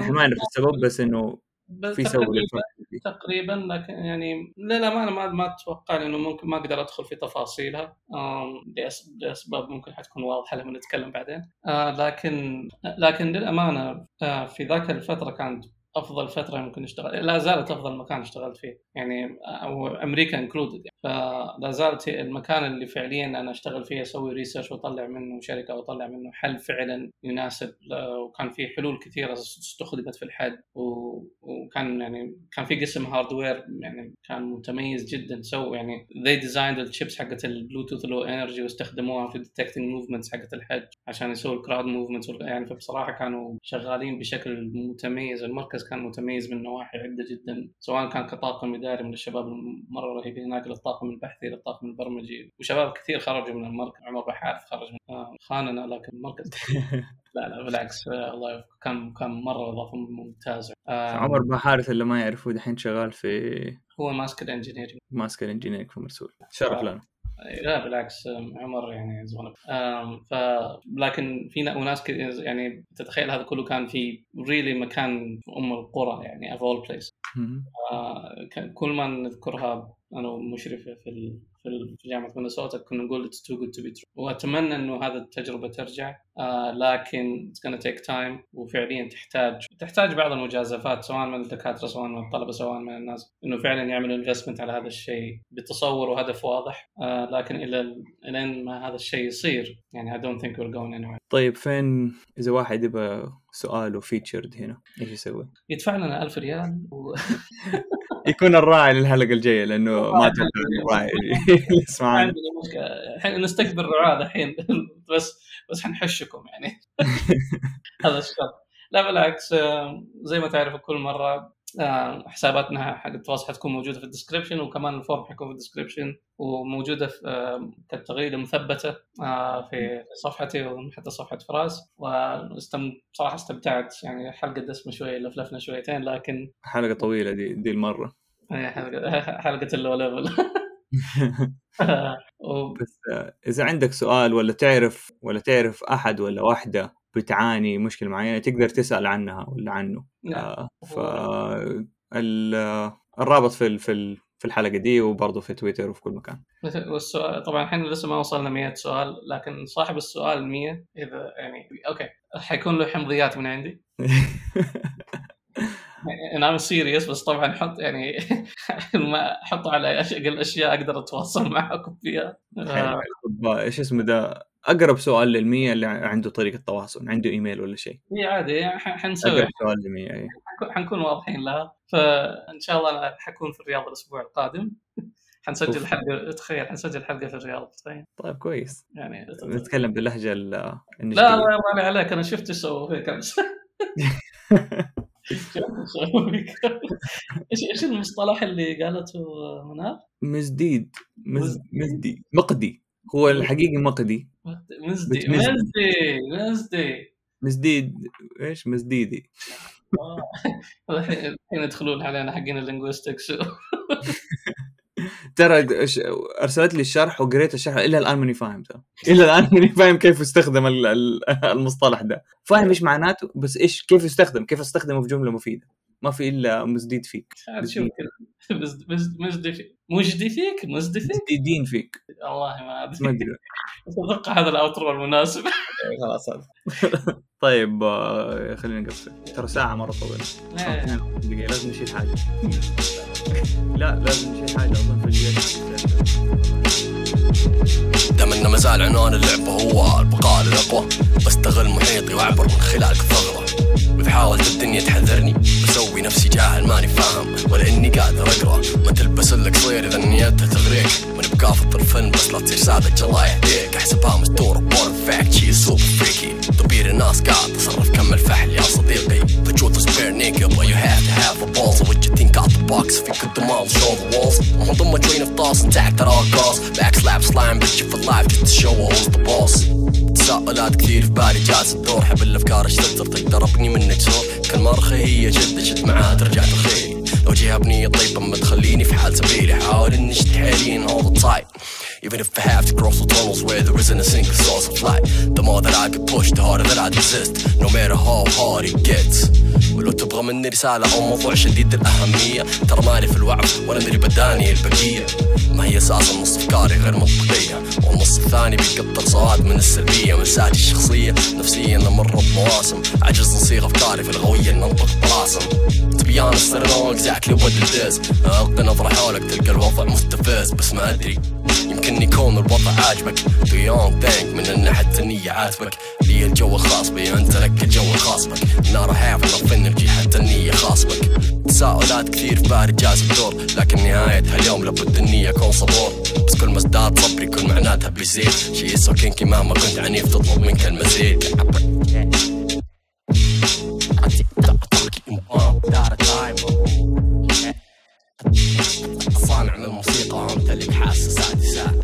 إحنا ما نعرف السبب بس إنه بس في تقريبا. تقريبا لكن يعني للامانه ما ما أتوقع لأنه ممكن ما أقدر أدخل في تفاصيلها لأسباب ممكن حتكون واضحة لما نتكلم بعدين آه، لكن لكن للأمانة آه، في ذاك الفترة كانت أفضل فترة ممكن اشتغل لا زالت أفضل مكان اشتغلت فيه يعني أو أمريكا included يعني. فلا زالت المكان اللي فعليا أنا أشتغل فيه أسوي research وأطلع منه شركة وأطلع منه حل فعلا يناسب وكان في حلول كثيرة استخدمت في الحل و- وكان يعني كان في قسم hardware يعني كان متميز جدا سووا يعني they designed الشيبس حقت ال Bluetooth low energy واستخدموها في detecting movements حقت الحج عشان يسووا ال crowd movements يعني فبصراحة كانوا شغالين بشكل متميز المركز كان متميز من نواحي عدة جدا سواء كان كطاقم إداري من الشباب المرة رهيبين هناك للطاقم البحثي للطاقم البرمجي. وشباب كثير خرجوا من المركز عمر بحارث خرج من آه، خاننا لكن المركز لا لا بالعكس آه، الله يوفقه. كان كان مرة إضافة ممتازة. آه، عمر بن حارث اللي ما يعرفه دحين شغال في هو ماسك ال engineering ماسك ال engineering في مرسول. شرف. لنا. لا بالعكس عمر يعني زغنب ف لكن في نا- وناس كثير يعني تتخيل هذا كله كان في really مكان في أم القرى يعني مهم. آه، كان- كل ما نذكرها أنا ومشرفة في في جامعة مينيسوتا كنا نقول it's too good to be true. وأتمنى إنه هذه التجربة ترجع. آه، لكن it's gonna take time. وفعليا تحتاج تحتاج بعض المجازفات سواء من الدكاترة سواء من الطلبة سواء من الناس إنه فعلا يعملوا investment على هذا الشيء بتصور وهدف واضح. آه، لكن إلى الين ما هذا الشيء يصير يعني I don't think we're going anywhere. طيب فين إذا واحد يبغى سؤاله فيتشرد هنا. إيش يسوي؟ يدفع لنا 1000 ريال و... يكون الراعي للحلقه الجاية لأنه ما أتوقع الراعي يسمع ما عنه. عندنا مشكلة. الحين نستقبل رعاه الحين. بس بس حنحشكم يعني. هذا الشرط لا بالعكس آه، زي ما تعرفوا كل مرة حساباتنا حق التواصل حتكون موجودة في ال description وكمان ال form حيكون في الديسكربشن وموجودة في آه، كتغريده مثبتة آه، في صفحتي وحتى صفحة فراس. وصراحه استمتعت يعني الحلقة دسمة شوية لفلفنا شويتين لكن حلقة طويلة دي دي المرة. هي حلقة حلقة ال low level بس آه، إذا عندك سؤال ولا تعرف ولا تعرف أحد ولا واحدة بتعاني مشكلة معينة تقدر تسأل عنها ولا عنه. نعم. آه ف ال- الرابط في ال- في ال- في الحلقة دي وبرضه في تويتر وفي كل مكان. والسؤال طبعا الحين لسه ما وصلنا 100 سؤال لكن صاحب السؤال 100 إذا يعني okay حيكون له حمضيات من عندي. أنا I'm serious بس طبعا حط يعني ما حطوا على أقل أشياء أقدر أتواصل معكم فيها. إيش اسمه ده؟ أقرب سؤال للمية اللي عنده طريقة تواصل عنده إيميل ولا شيء؟ هي عادي يعني حنسوي. أقرب سؤال للمية أي. حنكون- واضحين لها فان شاء الله أنا حكون في الرياض الأسبوع القادم. حنسجل. حلقة تخيل حنسجل حلقة في الرياض تخيل. طيب كويس. يعني نتكلم باللهجة ال- لا لا ما علي عليك أنا شفت إيش سووا فيك. امس إيش إيش المصطلح اللي قالته منال؟ مزديد. مز... مزدي. مقدي. هو الحقيقي مقدي. مزدي. مزدي. مزدي. مزديد. إيش؟ مزديدي. آه. الحين الحين يدخلون علينا حقين ال linguistics. ترى أرسلت لي الشرح وقريت الشرح الا الآن ماني فاهم ترى. الا الآن ماني فاهم كيف ال- المصطلح ده. فاهم إيش معناته؟ بس إيش كيف يستخدم؟ كيف أستخدمه في جملة مفيدة؟ ما في إلا مزديد فيك. شوف مزدي فيك. مجدي فيك؟ مزدي فيك؟ مزديدين فيك. والله ما ما أدري. ادري أتوقع هذا ال outro المناسب. خلاص هذا. طيب آه، خلينا نقصر. ترى ساعة مرة طويله إيه. دقيقة لازم نشيل حاجة. لا لازم نشيل حاجة اظن في الجيش ده من مزاج زال عنوان اللعبة هو البقاء للأقوى. بستغل محيطي وأعبر من خلال ثغرة وإذا حاولت الدنيا تحذرني بسوي نفسي جاهل ماني فاهم. ولا إني قادر أقرأ. ما تلبس لك صغير إذا نيتها تغريك. من بقافة الفن بس لا تصير سادة الله يهديك أحسبها مستورة بور فاكت شي سوبر فريكي ضبير الناس قاعد تصرف كم bricks if you could demolish all the walls. I'm holding my train of thoughts intact at all costs. Backslap slime, bitch, you for life just to show all the boss. تساؤلات كثير في بالي جالس تدور حب الأفكار إيش تقدر تقدر ابني منك صور كل مرخي هي جد جد معاها ترجع تخيل لو جيها بنيه طيبه ما تخليني في حال سبيلي حاول إني اشد حيلي ان اول تايم Even if I have to cross the tunnels where there isn't a single source of light The more that I get pushed, the harder that I resist No matter how hard it gets. ولو تبغى مني رسالة أو موضوع شديد الأهمية. ترى مالي في الوعظ ولا أدري بداني البقية. ما هي أساسا نص أفكاري غير منطقية. والنص الثاني بيقطر سواد من السلبية مساجي الشخصية. نفسيا نمر بمواسم عجز نصيغ أفكاري في الغوية ننطق براسم. To be honest I don't know exactly what it is. ألقي نظرة حولك تلقى الوضع مستفز بس ما أدري. يمكن يكون الوضع عاجبك own thing من إن حتى النية عاتبك. لي الجو الخاص بي أنت لك الجو الخاص بك. نار enough energy حتى النية خاص بك. تساؤلات كثير في بالي جالس تدور لكن نهايتها اليوم لابد اني اكون صبور. بس كل ما ازداد صبري كل معناتها بيزيد. شي سو كينكي مهما كنت عنيف تطلب منك المزيد. الموسيقى أمتلك حاسة سادسة.